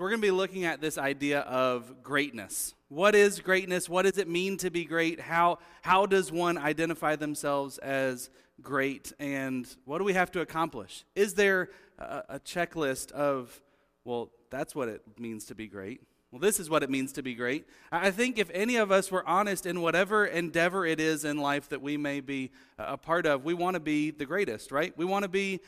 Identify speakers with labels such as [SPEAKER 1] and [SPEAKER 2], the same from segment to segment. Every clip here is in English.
[SPEAKER 1] So, we're going to be looking at this idea of greatness. What is greatness? What does it mean to be great? How, how does one identify themselves as great? And what do we have to accomplish? Is there a, a checklist of, well, that's what it means to be great? Well, this is what it means to be great. I think if any of us were honest in whatever endeavor it is in life that we may be a part of, we want to be the greatest, right? We want to be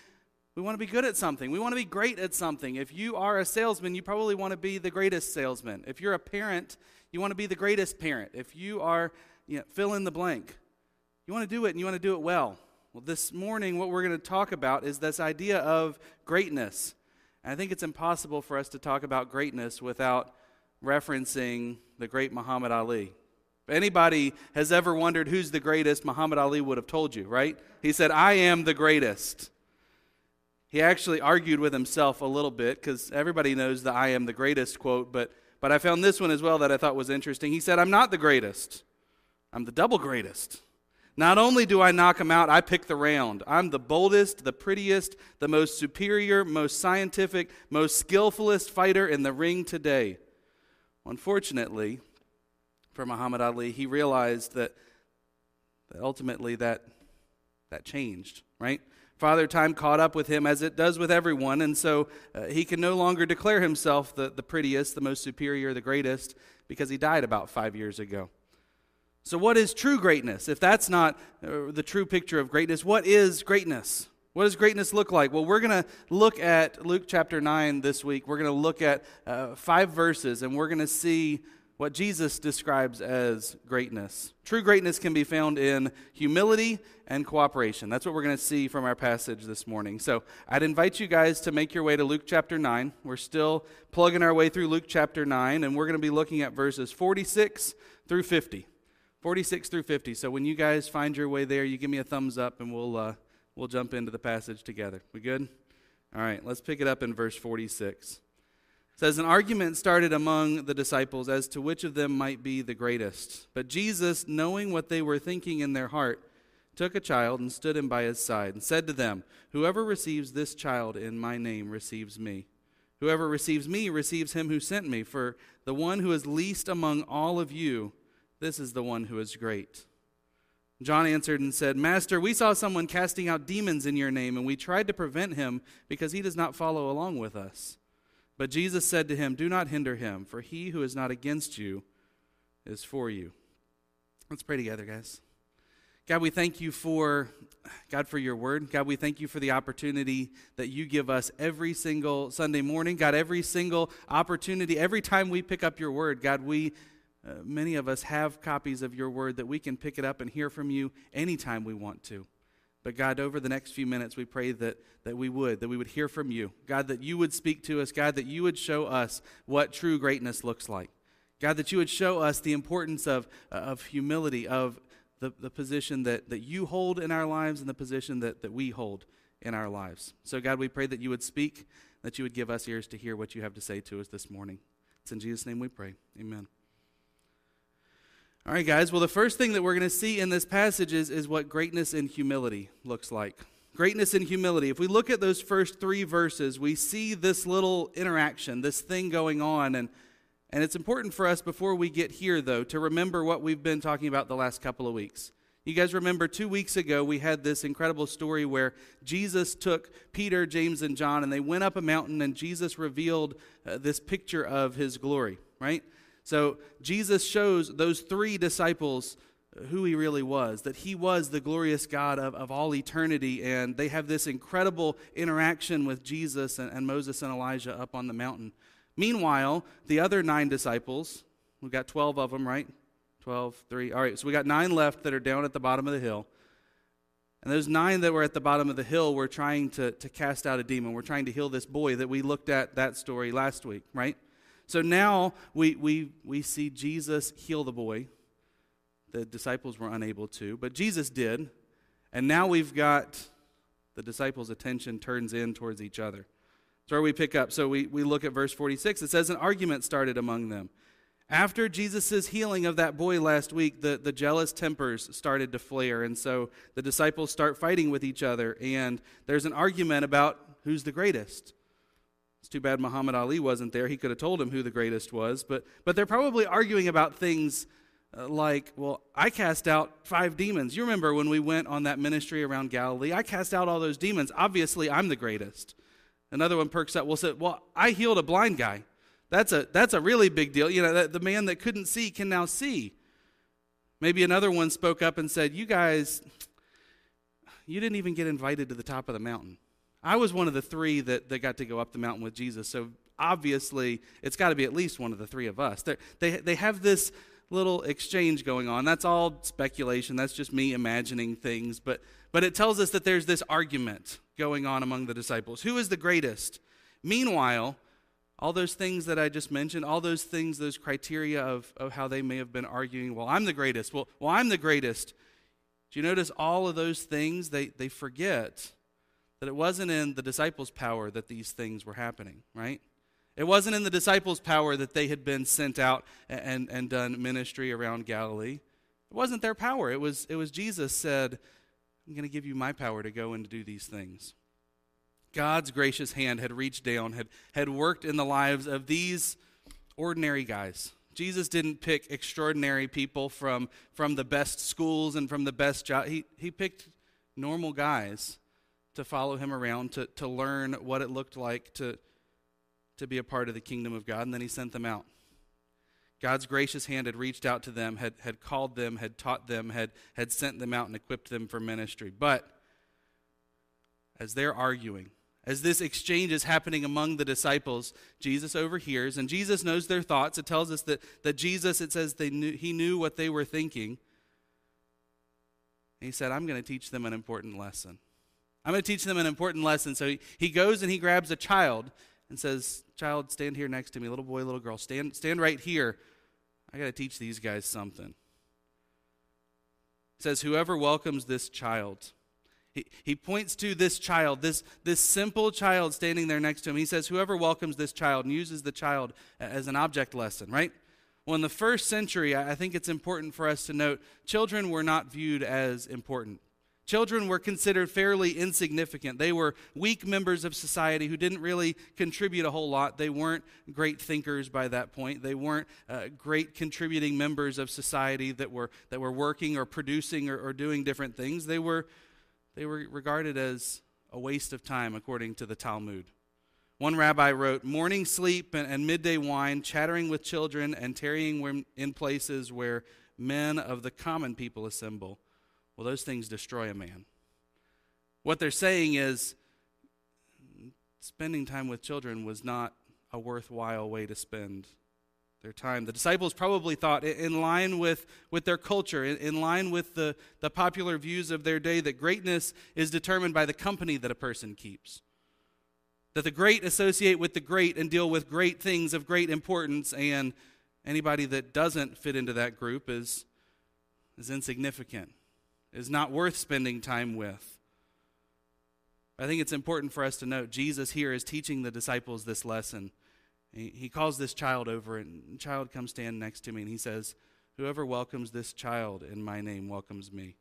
[SPEAKER 1] we want to be good at something. We want to be great at something. If you are a salesman, you probably want to be the greatest salesman. If you're a parent, you want to be the greatest parent. If you are, you know, fill in the blank, you want to do it and you want to do it well. Well, this morning, what we're going to talk about is this idea of greatness. And I think it's impossible for us to talk about greatness without referencing the great Muhammad Ali. If anybody has ever wondered who's the greatest, Muhammad Ali would have told you, right? He said, I am the greatest. He actually argued with himself a little bit because everybody knows the I am the greatest quote, but, but I found this one as well that I thought was interesting. He said, I'm not the greatest, I'm the double greatest. Not only do I knock him out, I pick the round. I'm the boldest, the prettiest, the most superior, most scientific, most skillfulest fighter in the ring today. Unfortunately, for Muhammad Ali, he realized that, that ultimately that, that changed, right? Father Time caught up with him as it does with everyone, and so uh, he can no longer declare himself the, the prettiest, the most superior, the greatest, because he died about five years ago. So, what is true greatness? If that's not uh, the true picture of greatness, what is greatness? What does greatness look like? Well, we're going to look at Luke chapter 9 this week. We're going to look at uh, five verses, and we're going to see what Jesus describes as greatness. True greatness can be found in humility and cooperation. That's what we're going to see from our passage this morning. So I'd invite you guys to make your way to Luke chapter 9. We're still plugging our way through Luke chapter 9, and we're going to be looking at verses 46 through 50. 46 through 50. So when you guys find your way there, you give me a thumbs up, and we'll, uh, we'll jump into the passage together. We good? All right, let's pick it up in verse 46 says an argument started among the disciples as to which of them might be the greatest. But Jesus, knowing what they were thinking in their heart, took a child and stood him by his side and said to them, Whoever receives this child in my name receives me. Whoever receives me receives him who sent me. For the one who is least among all of you, this is the one who is great. John answered and said, Master, we saw someone casting out demons in your name, and we tried to prevent him because he does not follow along with us. But Jesus said to him, Do not hinder him, for he who is not against you is for you. Let's pray together, guys. God, we thank you for God for your word. God, we thank you for the opportunity that you give us every single Sunday morning. God, every single opportunity, every time we pick up your word, God, we uh, many of us have copies of your word that we can pick it up and hear from you anytime we want to. But God, over the next few minutes, we pray that, that we would, that we would hear from you. God, that you would speak to us. God, that you would show us what true greatness looks like. God, that you would show us the importance of, of humility, of the, the position that, that you hold in our lives and the position that, that we hold in our lives. So, God, we pray that you would speak, that you would give us ears to hear what you have to say to us this morning. It's in Jesus' name we pray. Amen. All right, guys. Well, the first thing that we're going to see in this passage is, is what greatness and humility looks like. Greatness and humility. If we look at those first three verses, we see this little interaction, this thing going on. And, and it's important for us before we get here, though, to remember what we've been talking about the last couple of weeks. You guys remember two weeks ago, we had this incredible story where Jesus took Peter, James, and John, and they went up a mountain, and Jesus revealed uh, this picture of his glory, right? So Jesus shows those three disciples who he really was, that he was the glorious God of, of all eternity. And they have this incredible interaction with Jesus and, and Moses and Elijah up on the mountain. Meanwhile, the other nine disciples, we've got 12 of them, right? 12, 3. All right, so we got nine left that are down at the bottom of the hill. And those nine that were at the bottom of the hill were trying to, to cast out a demon. We're trying to heal this boy that we looked at that story last week, right? So now we, we, we see Jesus heal the boy. The disciples were unable to, but Jesus did. And now we've got the disciples' attention turns in towards each other. That's where we pick up. So we, we look at verse 46. It says, An argument started among them. After Jesus' healing of that boy last week, the, the jealous tempers started to flare. And so the disciples start fighting with each other. And there's an argument about who's the greatest. It's too bad Muhammad Ali wasn't there. He could have told him who the greatest was. But, but they're probably arguing about things uh, like, well, I cast out five demons. You remember when we went on that ministry around Galilee? I cast out all those demons. Obviously, I'm the greatest. Another one perks up. Well, say, well, I healed a blind guy. That's a that's a really big deal. You know, the man that couldn't see can now see. Maybe another one spoke up and said, "You guys, you didn't even get invited to the top of the mountain. I was one of the three that, that got to go up the mountain with Jesus. So obviously, it's got to be at least one of the three of us. They they have this little exchange going on. That's all speculation. That's just me imagining things. But but it tells us that there's this argument going on among the disciples. Who is the greatest? Meanwhile, all those things that I just mentioned, all those things, those criteria of, of how they may have been arguing, well, I'm the greatest. Well, well, I'm the greatest. Do you notice all of those things? They, they forget that it wasn't in the disciples' power that these things were happening, right? It wasn't in the disciples' power that they had been sent out and, and done ministry around Galilee. It wasn't their power. It was, it was Jesus said, I'm going to give you my power to go and to do these things. God's gracious hand had reached down, had, had worked in the lives of these ordinary guys. Jesus didn't pick extraordinary people from, from the best schools and from the best jobs. He, he picked normal guys to follow him around, to, to learn what it looked like to, to be a part of the kingdom of God, and then he sent them out. God's gracious hand had reached out to them, had, had called them, had taught them, had, had sent them out and equipped them for ministry. But as they're arguing, as this exchange is happening among the disciples, Jesus overhears, and Jesus knows their thoughts. It tells us that, that Jesus, it says they knew, he knew what they were thinking. And he said, I'm going to teach them an important lesson. I'm going to teach them an important lesson. So he, he goes and he grabs a child and says, Child, stand here next to me. Little boy, little girl, stand, stand right here. I got to teach these guys something. Says, Whoever welcomes this child, he, he points to this child, this, this simple child standing there next to him. He says, Whoever welcomes this child and uses the child as an object lesson, right? Well, in the first century, I think it's important for us to note children were not viewed as important. Children were considered fairly insignificant. They were weak members of society who didn't really contribute a whole lot. They weren't great thinkers by that point. They weren't uh, great contributing members of society that were, that were working or producing or, or doing different things. They were, they were regarded as a waste of time, according to the Talmud. One rabbi wrote, Morning sleep and, and midday wine, chattering with children, and tarrying in places where men of the common people assemble well, those things destroy a man. What they're saying is spending time with children was not a worthwhile way to spend their time. The disciples probably thought, in line with, with their culture, in, in line with the, the popular views of their day, that greatness is determined by the company that a person keeps. That the great associate with the great and deal with great things of great importance, and anybody that doesn't fit into that group is, is insignificant is not worth spending time with. I think it's important for us to note Jesus here is teaching the disciples this lesson. He, calls this child over, and child comes stand next to me, and he says, Whoever welcomes this child in my name welcomes me.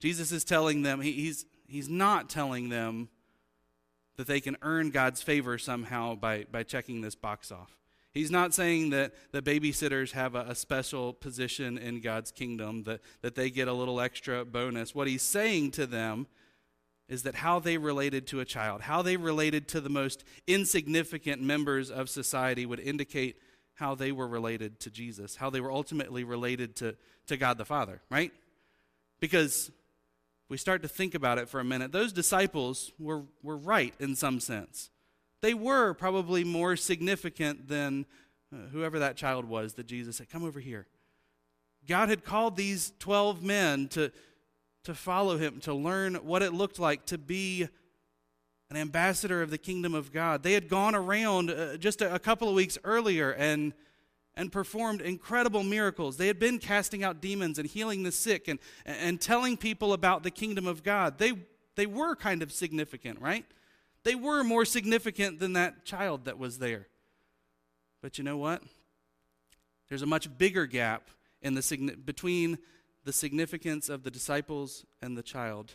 [SPEAKER 1] Jesus is telling them, he, he's, he's not telling them that they can earn God's favor somehow by, by checking this box off. He's not saying that the babysitters have a, a, special position in God's kingdom, that, that they get a little extra bonus. What he's saying to them is that how they related to a child, how they related to the most insignificant members of society would indicate how they were related to Jesus, how they were ultimately related to, to God the Father, right? Because we start to think about it for a minute, those disciples were, were right in some sense they were probably more significant than uh, whoever that child was that Jesus said, Come over here. God had called these 12 men to, to follow him, to learn what it looked like to be an ambassador of the kingdom of God. They had gone around uh, just a, a couple of weeks earlier and, and performed incredible miracles. They had been casting out demons and healing the sick and, and telling people about the kingdom of God. They, they were kind of significant, right? They were more significant than that child that was there. But you know what? There's a much bigger gap in the, between the significance of the disciples and the child.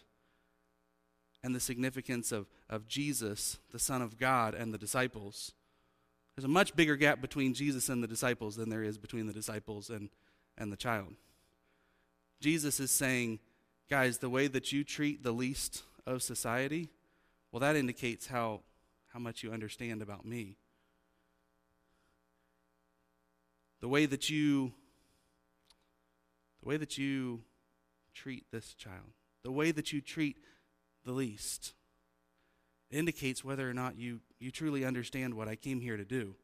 [SPEAKER 1] and the significance of, of Jesus, the Son of God, and the disciples. There's a much bigger gap between Jesus and the disciples than there is between the disciples and, and the child. Jesus is saying, guys, the way that you treat the least of society, well, that indicates how, how much you understand about me. The way that you the way that you treat this child, the way that you treat the least, indicates whether or not you, you truly understand what I came here to do.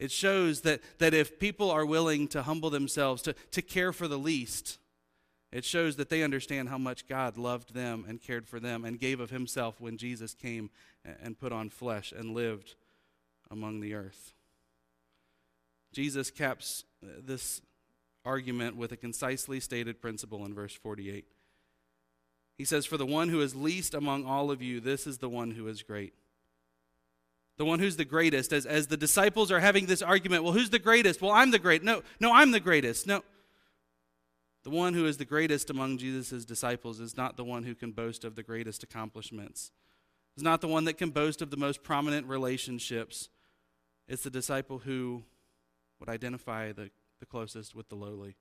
[SPEAKER 1] It shows that, that if people are willing to humble themselves, to, to care for the least, it shows that they understand how much God loved them and cared for them and gave of himself when Jesus came and put on flesh and lived among the earth. Jesus caps uh, this argument with a concisely stated principle in verse 48. He says, For the one who is least among all of you, this is the one who is great. The one who's the greatest, as, as the disciples are having this argument, well, who's the greatest? Well, I'm the great. No, no, I'm the greatest. No. The one who is the greatest among Jesus' disciples is not the one who can boast of the greatest accomplishments. It's not the one that can boast of the most prominent relationships. It's the disciple who would identify the, the closest with the lowly,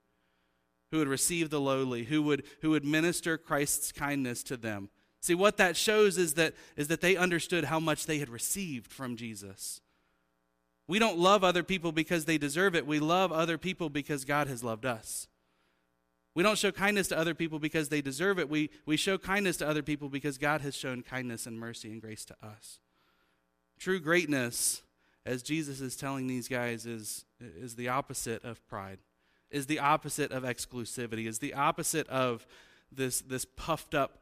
[SPEAKER 1] who would receive the lowly, who would, who would minister Christ's kindness to them. See, what that shows is that, is that they understood how much they had received from Jesus. We don't love other people because they deserve it. We love other people because God has loved us. We don't show kindness to other people because they deserve it. We, we show kindness to other people because God has shown kindness and mercy and grace to us. True greatness, as Jesus is telling these guys, is, is the opposite of pride, is the opposite of exclusivity, is the opposite of this, this puffed up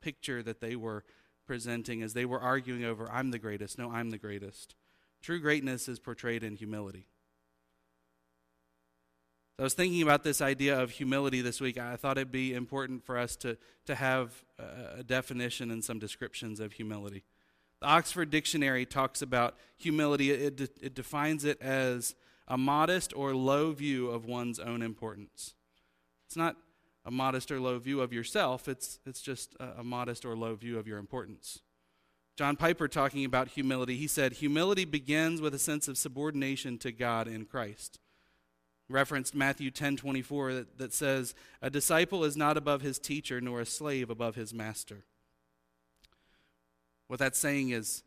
[SPEAKER 1] picture that they were presenting as they were arguing over, I'm the greatest. No, I'm the greatest. True greatness is portrayed in humility. I was thinking about this idea of humility this week. I thought it'd be important for us to, to have a, a definition and some descriptions of humility. The Oxford Dictionary talks about humility, it, it, it defines it as a modest or low view of one's own importance. It's not a modest or low view of yourself, it's, it's just a, a modest or low view of your importance. John Piper, talking about humility, he said, Humility begins with a sense of subordination to God in Christ referenced Matthew 10 24 that, that says, A disciple is not above his teacher, nor a slave above his master. What that's saying is,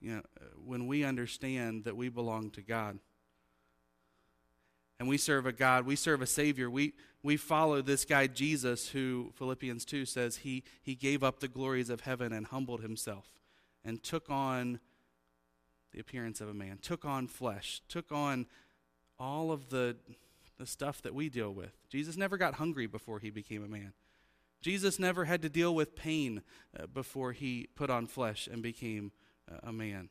[SPEAKER 1] you know, when we understand that we belong to God and we serve a God, we serve a Savior, we, we follow this guy Jesus, who Philippians 2 says he, he gave up the glories of heaven and humbled himself and took on the appearance of a man, took on flesh, took on all of the, the stuff that we deal with. Jesus never got hungry before he became a man. Jesus never had to deal with pain uh, before he put on flesh and became uh, a man.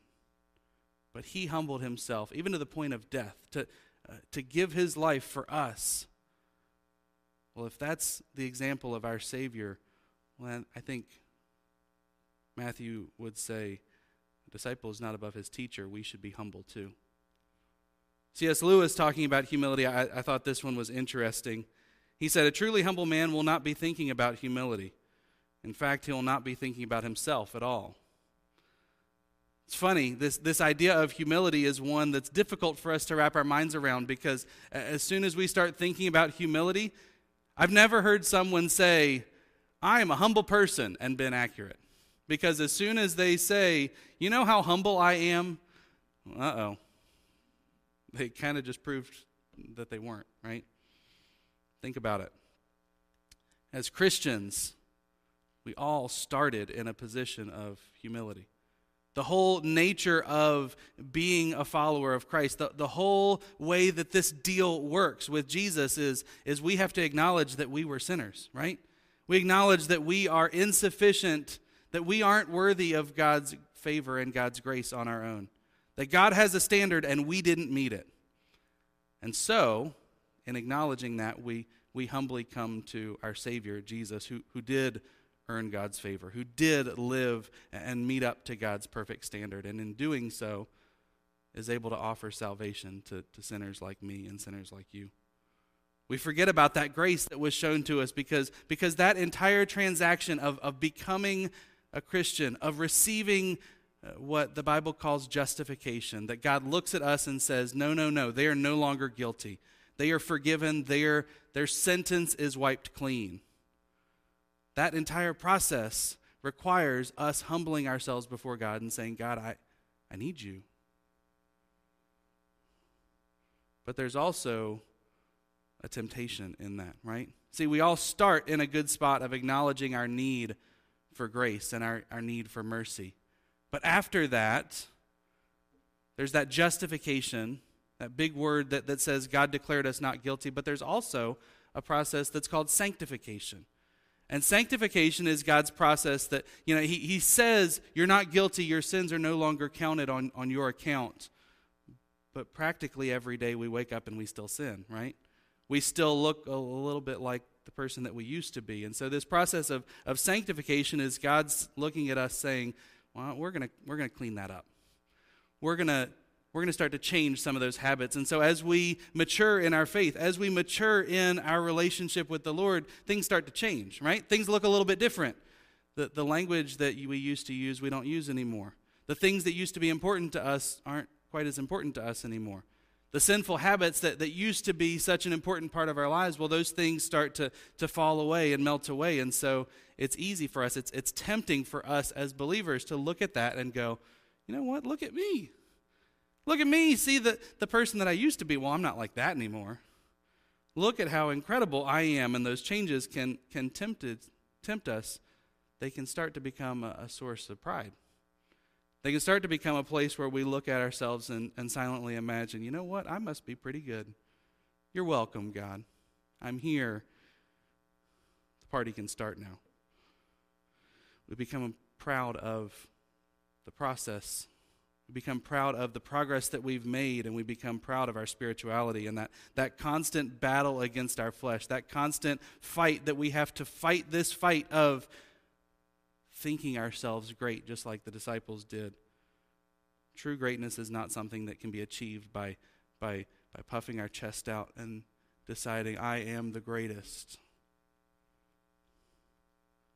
[SPEAKER 1] But he humbled himself, even to the point of death, to, uh, to give his life for us. Well, if that's the example of our Savior, well, I think Matthew would say, disciple is not above his teacher. We should be humble too. C.S. Lewis, talking about humility, I, I thought this one was interesting. He said, A truly humble man will not be thinking about humility. In fact, he will not be thinking about himself at all. It's funny, this, this idea of humility is one that's difficult for us to wrap our minds around because as soon as we start thinking about humility, I've never heard someone say, I am a humble person, and been accurate. Because as soon as they say, You know how humble I am? Uh oh they kind of just proved that they weren't, right? Think about it. As Christians, we all started in a position of humility. The whole nature of being a follower of Christ, the, the whole way that this deal works with Jesus is, is we have to acknowledge that we were sinners, right? We acknowledge that we are insufficient, that we aren't worthy of God's favor and God's grace on our own. That God has a standard and we didn't meet it. And so, in acknowledging that, we, we humbly come to our Savior, Jesus, who, who did earn God's favor, who did live and meet up to God's perfect standard. And in doing so, is able to offer salvation to, to sinners like me and sinners like you. We forget about that grace that was shown to us because, because that entire transaction of, of becoming a Christian, of receiving what the Bible calls justification, that God looks at us and says, No, no, no, they are no longer guilty. They are forgiven, their, their sentence is wiped clean. That entire process requires us humbling ourselves before God and saying, God, I, I need you. But there's also a temptation in that, right? See, we all start in a good spot of acknowledging our need for grace and our, our need for mercy. But after that, there's that justification, that big word that, that says God declared us not guilty, but there's also a process that's called sanctification. And sanctification is God's process that, you know, He, he says you're not guilty, your sins are no longer counted on, on your account. But practically every day we wake up and we still sin, right? We still look a little bit like the person that we used to be. And so this process of, of sanctification is God's looking at us saying, well, we're going to we're gonna clean that up. We're going to we're going to start to change some of those habits. And so, as we mature in our faith, as we mature in our relationship with the Lord, things start to change, right? Things look a little bit different. The, the language that we used to use, we don't use anymore. The things that used to be important to us aren't quite as important to us anymore. The sinful habits that, that used to be such an important part of our lives, well, those things start to, to fall away and melt away. And so it's easy for us, it's, it's tempting for us as believers to look at that and go, you know what, look at me. Look at me, see the, the person that I used to be. Well, I'm not like that anymore. Look at how incredible I am, and those changes can, can tempt, it, tempt us. They can start to become a, a source of pride. They can start to become a place where we look at ourselves and, and silently imagine, you know what? I must be pretty good. You're welcome, God. I'm here. The party can start now. We become proud of the process we become proud of the progress that we've made, and we become proud of our spirituality and that, that constant battle against our flesh, that constant fight that we have to fight this fight of thinking ourselves great, just like the disciples did. True greatness is not something that can be achieved by, by, by puffing our chest out and deciding, I am the greatest.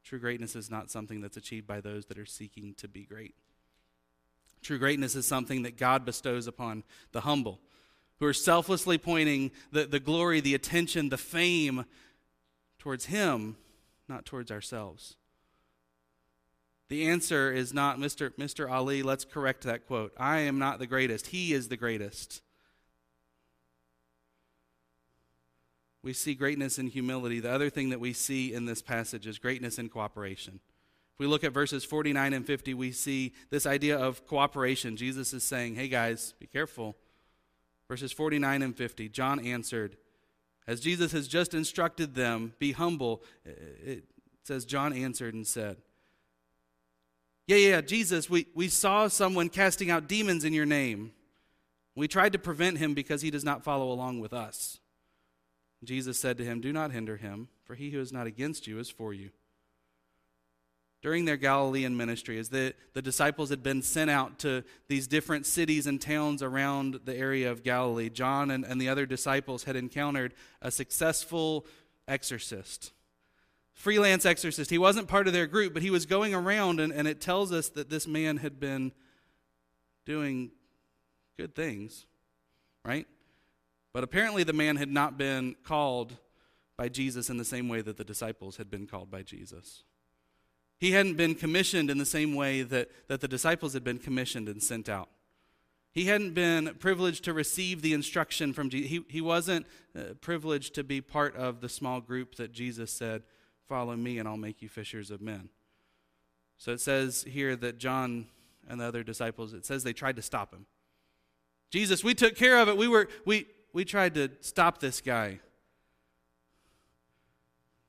[SPEAKER 1] True greatness is not something that's achieved by those that are seeking to be great. True greatness is something that God bestows upon the humble, who are selflessly pointing the, the glory, the attention, the fame towards Him, not towards ourselves. The answer is not, Mr. Mr. Ali, let's correct that quote. I am not the greatest. He is the greatest. We see greatness in humility. The other thing that we see in this passage is greatness in cooperation If we look at verses 49 and 50, we see this idea of cooperation. Jesus is saying, hey guys, be careful. Verses 49 and 50, John answered, as Jesus has just instructed them, be humble. It says, John answered and said, Yeah, yeah, Jesus, we, we saw someone casting out demons in your name. We tried to prevent him because he does not follow along with us. Jesus said to him, Do not hinder him, for he who is not against you is for you during their Galilean ministry, as the, the disciples had been sent out to these different cities and towns around the area of Galilee, John and, and the other disciples had encountered a successful exorcist. Freelance exorcist. He wasn't part of their group, but he was going around, and, and it tells us that this man had been doing good things, right? But apparently, the man had not been called by Jesus in the same way that the disciples had been called by Jesus. He hadn't been commissioned in the same way that, that the disciples had been commissioned and sent out. He hadn't been privileged to receive the instruction from Jesus. He, he wasn't uh, privileged to be part of the small group that Jesus said, Follow me and I'll make you fishers of men. So it says here that John and the other disciples, it says they tried to stop him. Jesus, we took care of it. We, were, we, we tried to stop this guy. It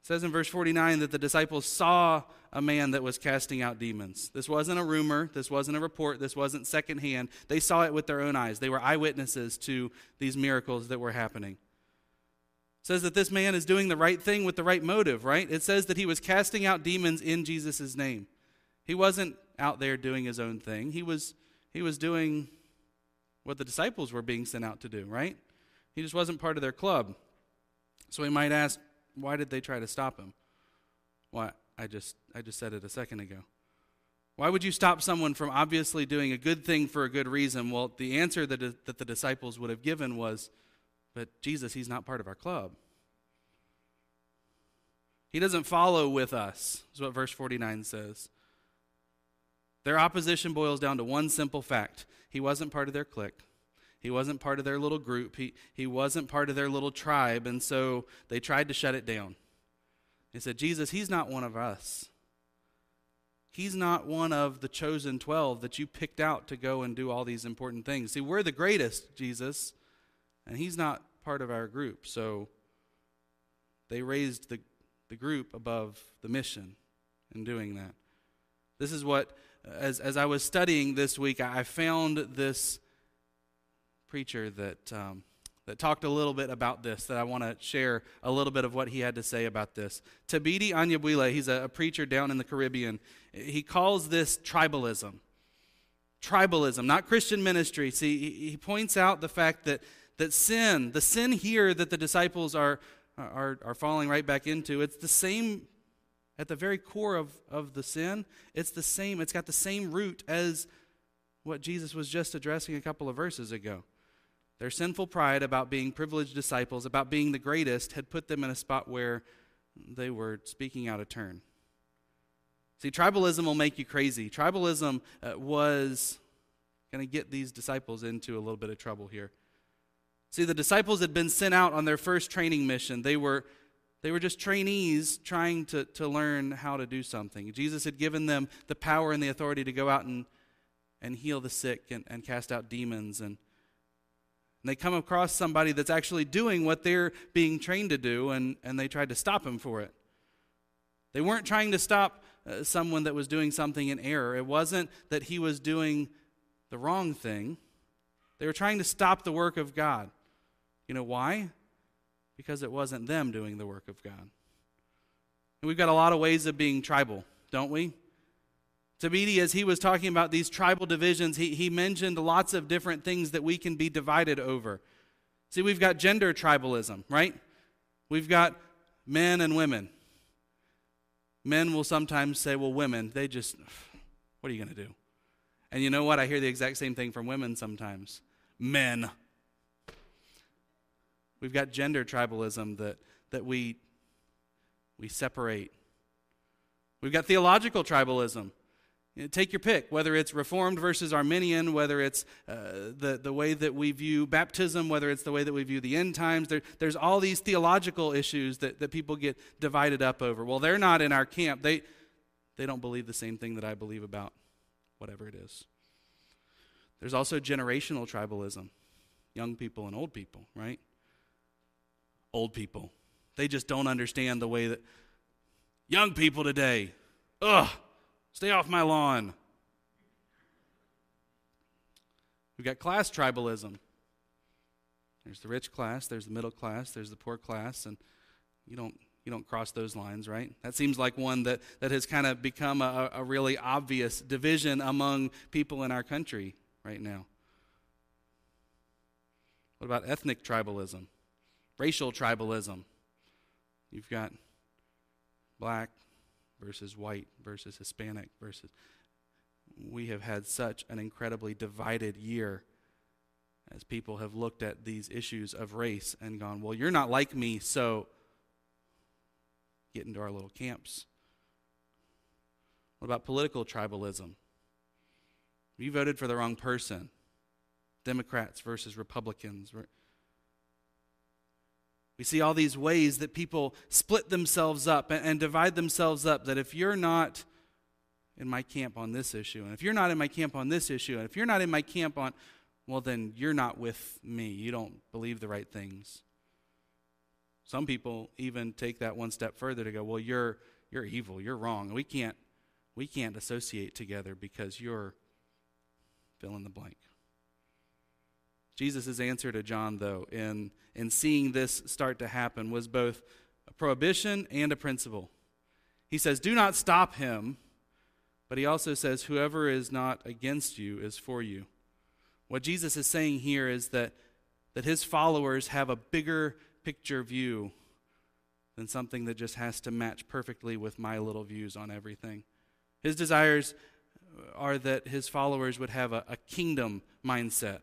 [SPEAKER 1] says in verse 49 that the disciples saw a man that was casting out demons. This wasn't a rumor, this wasn't a report, this wasn't secondhand. They saw it with their own eyes. They were eyewitnesses to these miracles that were happening. Says that this man is doing the right thing with the right motive, right? It says that he was casting out demons in Jesus' name. He wasn't out there doing his own thing. He was he was doing what the disciples were being sent out to do, right? He just wasn't part of their club. So we might ask, why did they try to stop him? Why, I just, I just said it a second ago. Why would you stop someone from obviously doing a good thing for a good reason? Well, the answer that, that the disciples would have given was, but Jesus, he's not part of our club. He doesn't follow with us, is what verse 49 says. Their opposition boils down to one simple fact he wasn't part of their clique. He wasn't part of their little group. He, he wasn't part of their little tribe. And so they tried to shut it down. They said, Jesus, he's not one of us. He's not one of the chosen 12 that you picked out to go and do all these important things. See, we're the greatest, Jesus, and he's not part of our group. So they raised the, the group above the mission in doing that. This is what, as, as I was studying this week, I found this preacher that, um, that talked a little bit about this, that I want to share a little bit of what he had to say about this. Thabiti Anyabwile, he's a, a preacher down in the Caribbean. He calls this tribalism. Tribalism, not Christian ministry. See, he, he points out the fact that, that sin, the sin here that the disciples are, are, are falling right back into, it's the same at the very core of, of the sin. It's the same, it's got the same root as what Jesus was just addressing a couple of verses ago. Their sinful pride about being privileged disciples, about being the greatest, had put them in a spot where they were speaking out of turn. See, tribalism will make you crazy. Tribalism uh, was going to get these disciples into a little bit of trouble here. See, the disciples had been sent out on their first training mission. They were, they were just trainees trying to, to learn how to do something. Jesus had given them the power and the authority to go out and, and heal the sick and, and cast out demons and and they come across somebody that's actually doing what they're being trained to do, and, and they tried to stop him for it. They weren't trying to stop uh, someone that was doing something in error. It wasn't that he was doing the wrong thing. They were trying to stop the work of God. You know why? Because it wasn't them doing the work of God. And we've got a lot of ways of being tribal, don't we? Thabiti, as he was talking about these tribal divisions, he, he mentioned lots of different things that we can be divided over. See, we've got gender tribalism, right? We've got men and women. Men will sometimes say, well, women, they just, what are you going to do? And you know what? I hear the exact same thing from women sometimes. Men. We've got gender tribalism that, that we, we separate. We've got theological tribalism. You know, take your pick, whether it's Reformed versus Arminian, whether it's uh, the, the way that we view baptism, whether it's the way that we view the end times. There, there's all these theological issues that, that people get divided up over. Well, they're not in our camp. They, they don't believe the same thing that I believe about whatever it is. There's also generational tribalism young people and old people, right? Old people. They just don't understand the way that young people today, ugh Stay off my lawn. We've got class tribalism. There's the rich class, there's the middle class, there's the poor class, and you don't you don't cross those lines, right? That seems like one that, that has kind of become a, a really obvious division among people in our country right now. What about ethnic tribalism? Racial tribalism. You've got black, versus white versus Hispanic versus. We have had such an incredibly divided year as people have looked at these issues of race and gone, well, you're not like me, so get into our little camps. What about political tribalism? You voted for the wrong person. Democrats versus Republicans. We see all these ways that people split themselves up and, and, divide themselves up. That if you're not in my camp on this issue, and if you're not in my camp on this issue, and if you're not in my camp on, well, then you're not with me. You don't believe the right things. Some people even take that one step further to go, well, you're, you're evil, you're wrong. We can't, we can't associate together because you're fill in the blank. Jesus' answer to John, though, in, in seeing this start to happen, was both a prohibition and a principle. He says, Do not stop him, but he also says, Whoever is not against you is for you. What Jesus is saying here is that, that his followers have a bigger picture view than something that just has to match perfectly with my little views on everything. His desires are that his followers would have a, a kingdom mindset,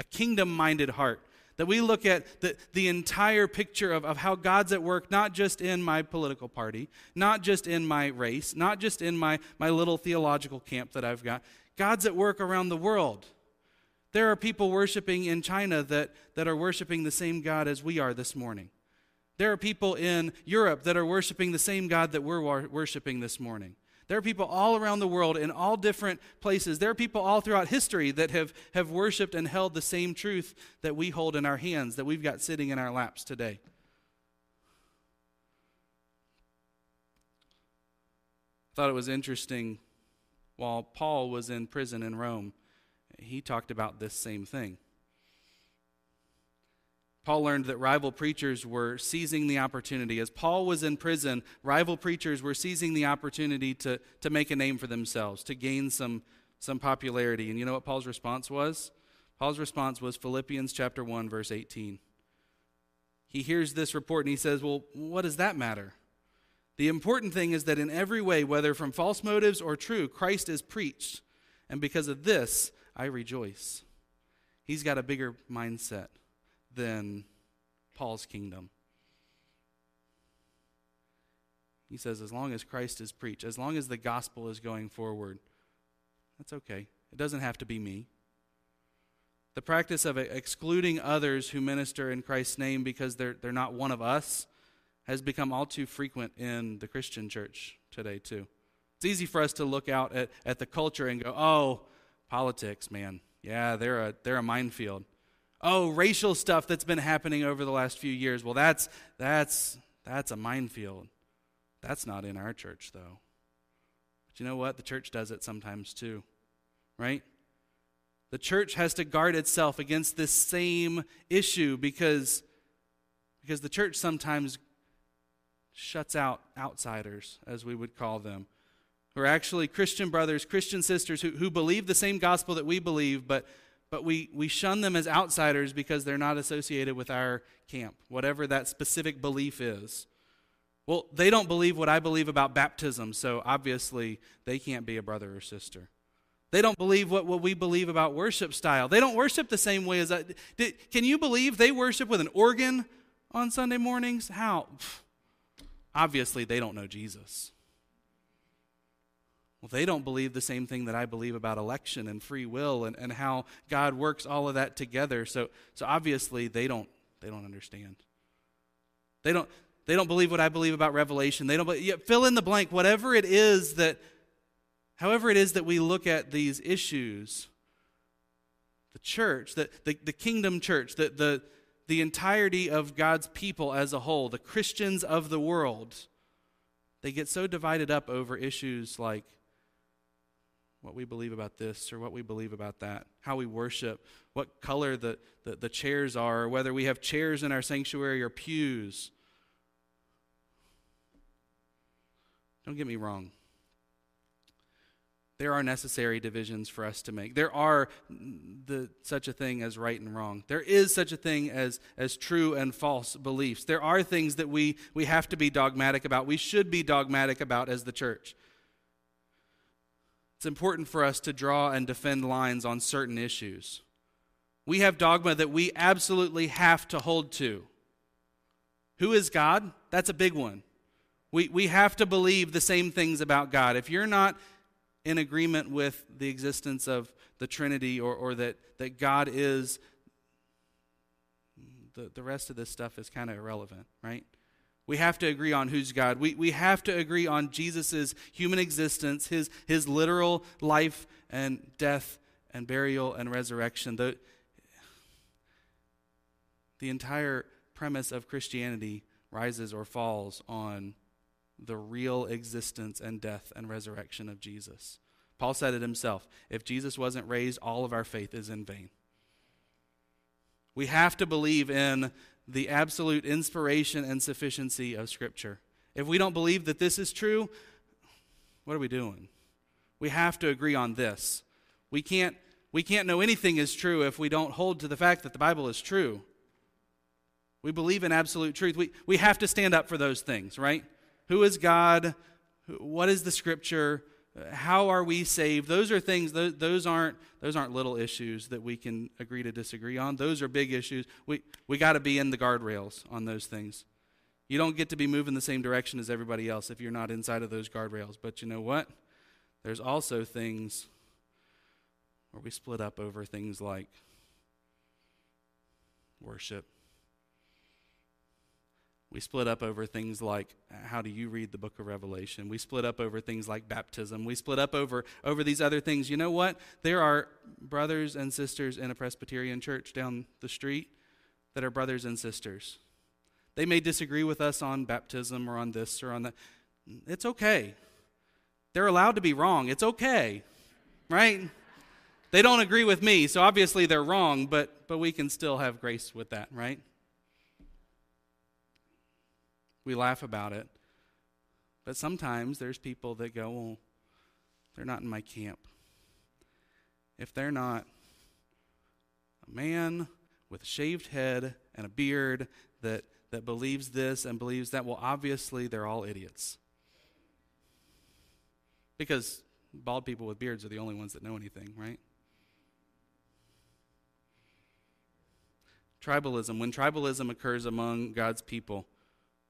[SPEAKER 1] a kingdom minded heart. That we look at the, the entire picture of, of how God's at work, not just in my political party, not just in my race, not just in my, my little theological camp that I've got. God's at work around the world. There are people worshiping in China that, that are worshiping the same God as we are this morning. There are people in Europe that are worshiping the same God that we're worshiping this morning. There are people all around the world in all different places. There are people all throughout history that have, have worshiped and held the same truth that we hold in our hands, that we've got sitting in our laps today. I thought it was interesting while Paul was in prison in Rome, he talked about this same thing. Paul learned that rival preachers were seizing the opportunity. As Paul was in prison, rival preachers were seizing the opportunity to, to make a name for themselves, to gain some, some popularity. And you know what Paul's response was? Paul's response was Philippians chapter 1, verse 18. He hears this report and he says, Well, what does that matter? The important thing is that in every way, whether from false motives or true, Christ is preached. And because of this, I rejoice. He's got a bigger mindset than Paul's kingdom. He says, as long as Christ is preached, as long as the gospel is going forward, that's okay. It doesn't have to be me. The practice of excluding others who minister in Christ's name because they're, they're not one of us has become all too frequent in the Christian church today, too. It's easy for us to look out at, at the culture and go, oh, politics, man. Yeah, they're a, they're a minefield oh, racial stuff that's been happening over the last few years. Well, that's that's that's a minefield. That's not in our church though. But you know what? The church does it sometimes too. Right? The church has to guard itself against this same issue because because the church sometimes shuts out outsiders, as we would call them, who are actually Christian brothers, Christian sisters who, who believe the same gospel that we believe, but but we, we shun them as outsiders because they're not associated with our camp, whatever that specific belief is. Well, they don't believe what I believe about baptism, so obviously they can't be a brother or sister. They don't believe what, what we believe about worship style. They don't worship the same way as I. Did, can you believe they worship with an organ on Sunday mornings? How? Obviously, they don't know Jesus. Well, they don't believe the same thing that I believe about election and free will and, and how God works all of that together. So, so obviously they don't, they don't understand. They don't, they don't believe what I believe about revelation. They don't believe, fill in the blank, whatever it is that, however it is that we look at these issues, the church, the, the, the kingdom church, the, the, the entirety of God's people as a whole, the Christians of the world, they get so divided up over issues like what we believe about this or what we believe about that, how we worship, what color the, the, the, chairs are, whether we have chairs in our sanctuary or pews. Don't get me wrong. There are necessary divisions for us to make. There are the, such a thing as right and wrong. There is such a thing as, as true and false beliefs. There are things that we, we have to be dogmatic about. We should be dogmatic about as the church. It's important for us to draw and defend lines on certain issues. We have dogma that we absolutely have to hold to. Who is God? That's a big one. We, we have to believe the same things about God. If you're not in agreement with the existence of the Trinity or, or that, that God is, the, the rest of this stuff is kind of irrelevant, right? We have to agree on who's God. We, we have to agree on Jesus' human existence, his, his literal life and death and burial and resurrection. The, the entire premise of Christianity rises or falls on the real existence and death and resurrection of Jesus. Paul said it himself if Jesus wasn't raised, all of our faith is in vain. We have to believe in the absolute inspiration and sufficiency of Scripture. If we don't believe that this is true, what are we doing? We have to agree on this. We can't, we can't know anything is true if we don't hold to the fact that the Bible is true. We believe in absolute truth. We, we have to stand up for those things, right? Who is God? What is the scripture? How are we saved? Those are things, those, those, aren't, those aren't little issues that we can agree to disagree on. Those are big issues. We, we got to be in the guardrails on those things. You don't get to be moving the same direction as everybody else if you're not inside of those guardrails. But you know what? There's also things where we split up over things like worship we split up over things like how do you read the book of Revelation? We split up over things like baptism. We split up over, over these other things. You know what? There are brothers and sisters in a Presbyterian church down the street that are brothers and sisters. They may disagree with us on baptism or on this or on that. It's okay. They're allowed to be wrong. It's okay, right? They don't agree with me, so obviously they're wrong, but, but we can still have grace with that, right? We laugh about it. But sometimes there's people that go, well, they're not in my camp. If they're not a man with a shaved head and a beard that, that believes this and believes that, well, obviously they're all idiots. Because bald people with beards are the only ones that know anything, right? Tribalism. When tribalism occurs among God's people,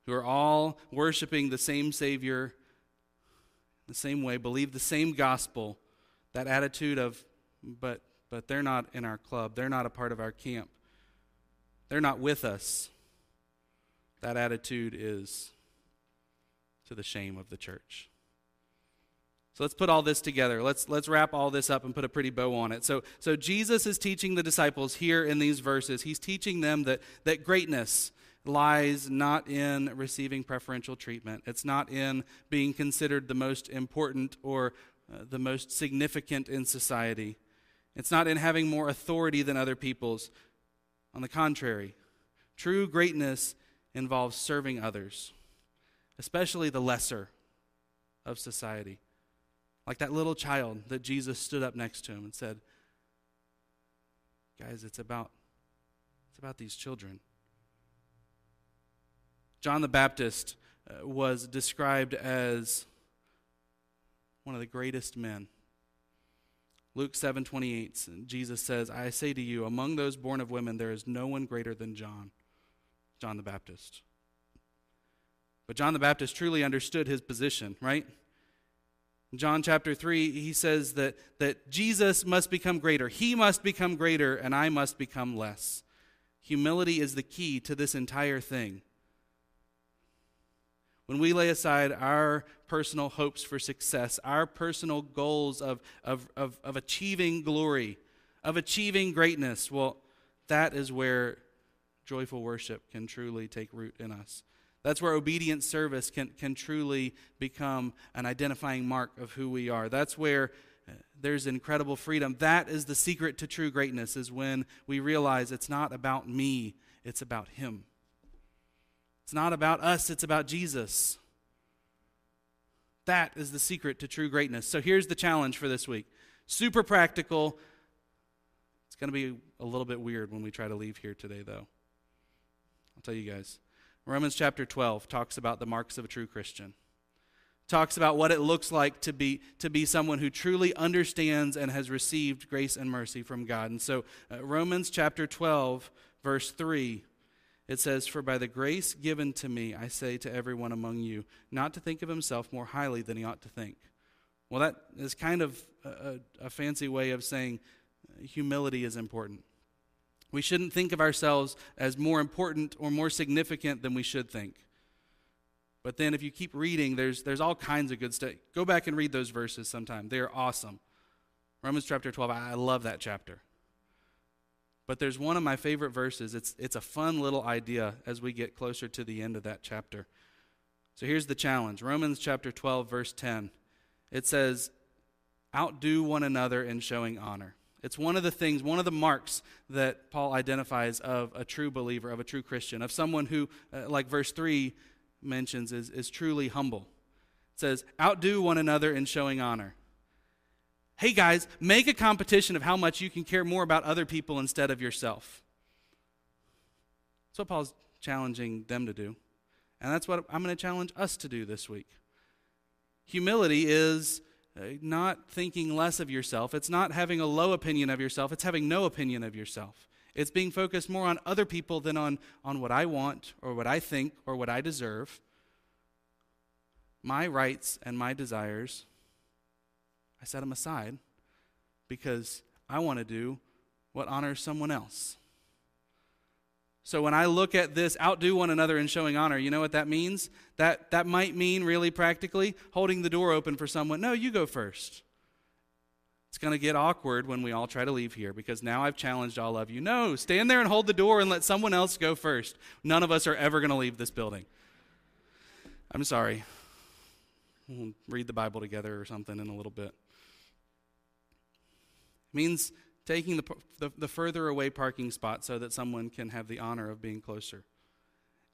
[SPEAKER 1] who are all worshiping the same Savior, the same way, believe the same gospel, that attitude of, but, but they're not in our club, they're not a part of our camp, they're not with us. That attitude is to the shame of the church. So let's put all this together. Let's, let's wrap all this up and put a pretty bow on it. So, so Jesus is teaching the disciples here in these verses. He's teaching them that, that greatness, lies not in receiving preferential treatment. It's not in being considered the most important or uh, the most significant in society. It's not in having more authority than other people's. On the contrary, true greatness involves serving others, especially the lesser of society. Like that little child that Jesus stood up next to him and said, Guys, it's about, it's about these children. John the Baptist uh, was described as one of the greatest men. Luke 7:28 Jesus says, "I say to you, among those born of women there is no one greater than John, John the Baptist." But John the Baptist truly understood his position, right? In John chapter 3, he says that, that Jesus must become greater. He must become greater, and I must become less. Humility is the key to this entire thing. When we lay aside our personal hopes for success, our personal goals of, of, of, of achieving glory, of achieving greatness, well, that is where joyful worship can truly take root in us. That's where obedient service can, can truly become an identifying mark of who we are. That's where uh, there's incredible freedom. That is the secret to true greatness, is when we realize it's not about me, it's about Him. It's not about us, it's about Jesus. That is the secret to true greatness. So here's the challenge for this week super practical. It's going to be a little bit weird when we try to leave here today, though. I'll tell you guys. Romans chapter 12 talks about the marks of a true Christian. Talks about what it looks like to be, to be someone who truly understands and has received grace and mercy from God. And so, uh, Romans chapter 12, verse 3 it says, For by the grace given to me, I say to everyone among you, not to think of himself more highly than he ought to think. Well, that is kind of a, a fancy way of saying humility is important. We shouldn't think of ourselves as more important or more significant than we should think. But then if you keep reading, there's, there's all kinds of good stuff. Go back and read those verses sometime. They're awesome. Romans chapter 12, I love that chapter. But there's one of my favorite verses. It's, it's a fun little idea as we get closer to the end of that chapter. So here's the challenge Romans chapter 12, verse 10. It says, Outdo one another in showing honor. It's one of the things, one of the marks that Paul identifies of a true believer, of a true Christian, of someone who, uh, like verse 3 mentions, is, is truly humble. It says, Outdo one another in showing honor hey guys, make a competition of how much you can care more about other people instead of yourself. That's what Paul's challenging them to do. And that's what I'm going to challenge us to do this week. Humility is uh, not thinking less of yourself. It's not having a low opinion of yourself. It's having no opinion of yourself. It's being focused more on other people than on, on what I want or what I think or what I deserve. My rights and my desires, I set them aside because I want to do what honors someone else. So when I look at this, outdo one another in showing honor, you know what that means? That, that might mean, really practically, holding the door open for someone. No, you go first. It's going to get awkward when we all try to leave here because now I've challenged all of you. No, stand there and hold the door and let someone else go first. None of us are ever going to leave this building. I'm sorry. We'll read the Bible together or something in a little bit. It means taking the, the, the, further away parking spot so that someone can have the honor of being closer.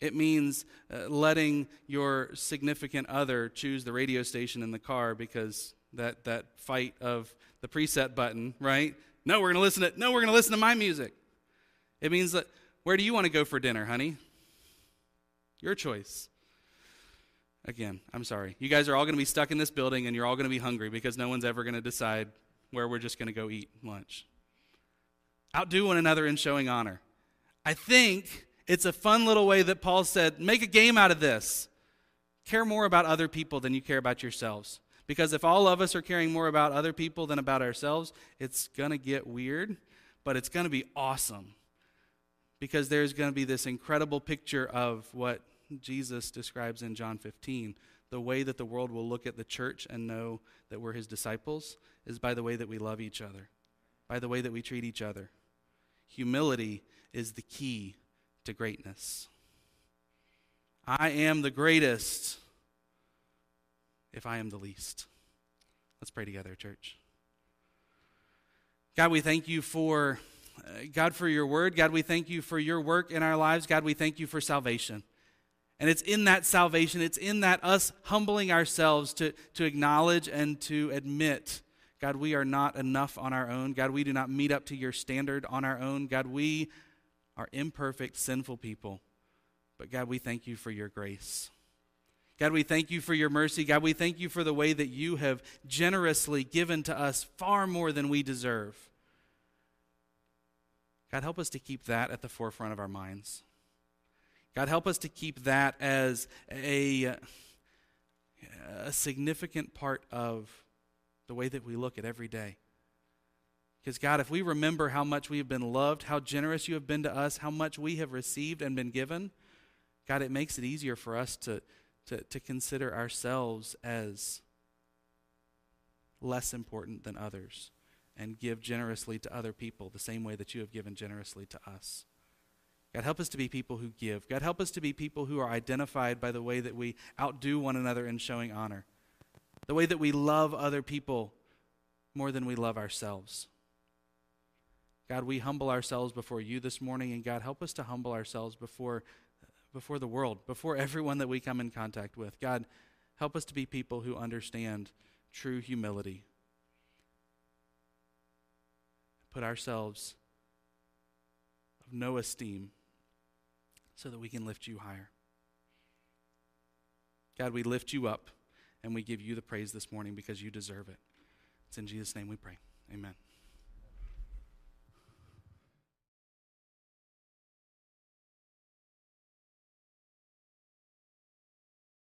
[SPEAKER 1] It means uh, letting your significant other choose the radio station in the car because that, that fight of the preset button, right? No, we're going to listen to no, we're going to listen to my music. It means that where do you want to go for dinner, honey? Your choice. Again, I'm sorry. You guys are all going to be stuck in this building and you're all going to be hungry because no one's ever going to decide where we're just going to go eat lunch. Outdo one another in showing honor. I think it's a fun little way that Paul said, make a game out of this. Care more about other people than you care about yourselves. Because if all of us are caring more about other people than about ourselves, it's going to get weird, but it's going to be awesome. Because there's going to be this incredible picture of what Jesus describes in John 15. The way that the world will look at the church and know that we're his disciples is by the way that we love each other, by the way that we treat each other. Humility is the key to greatness. I am the greatest if I am the least. Let's pray together, church. God, we thank you for uh, God for your word. God, we thank you for your work in our lives. God, we thank you for salvation. And it's in that salvation, it's in that us humbling ourselves to, to acknowledge and to admit God, we are not enough on our own. God, we do not meet up to your standard on our own. God, we are imperfect, sinful people. But God, we thank you for your grace. God, we thank you for your mercy. God, we thank you for the way that you have generously given to us far more than we deserve. God, help us to keep that at the forefront of our minds. God, help us to keep that as a, a significant part of the way that we look at every day. Because, God, if we remember how much we have been loved, how generous you have been to us, how much we have received and been given, God, it makes it easier for us to, to, to consider ourselves as less important than others and give generously to other people the same way that you have given generously to us. God, help us to be people who give. God, help us to be people who are identified by the way that we outdo one another in showing honor the way that we love other people more than we love ourselves. God, we humble ourselves before you this morning, and God, help us to humble ourselves before, before the world, before everyone that we come in contact with. God, help us to be people who understand true humility. Put ourselves of no esteem so that we can lift you higher. God, we lift you up and we give you the praise this morning because you deserve it. It's in Jesus' name we pray. Amen.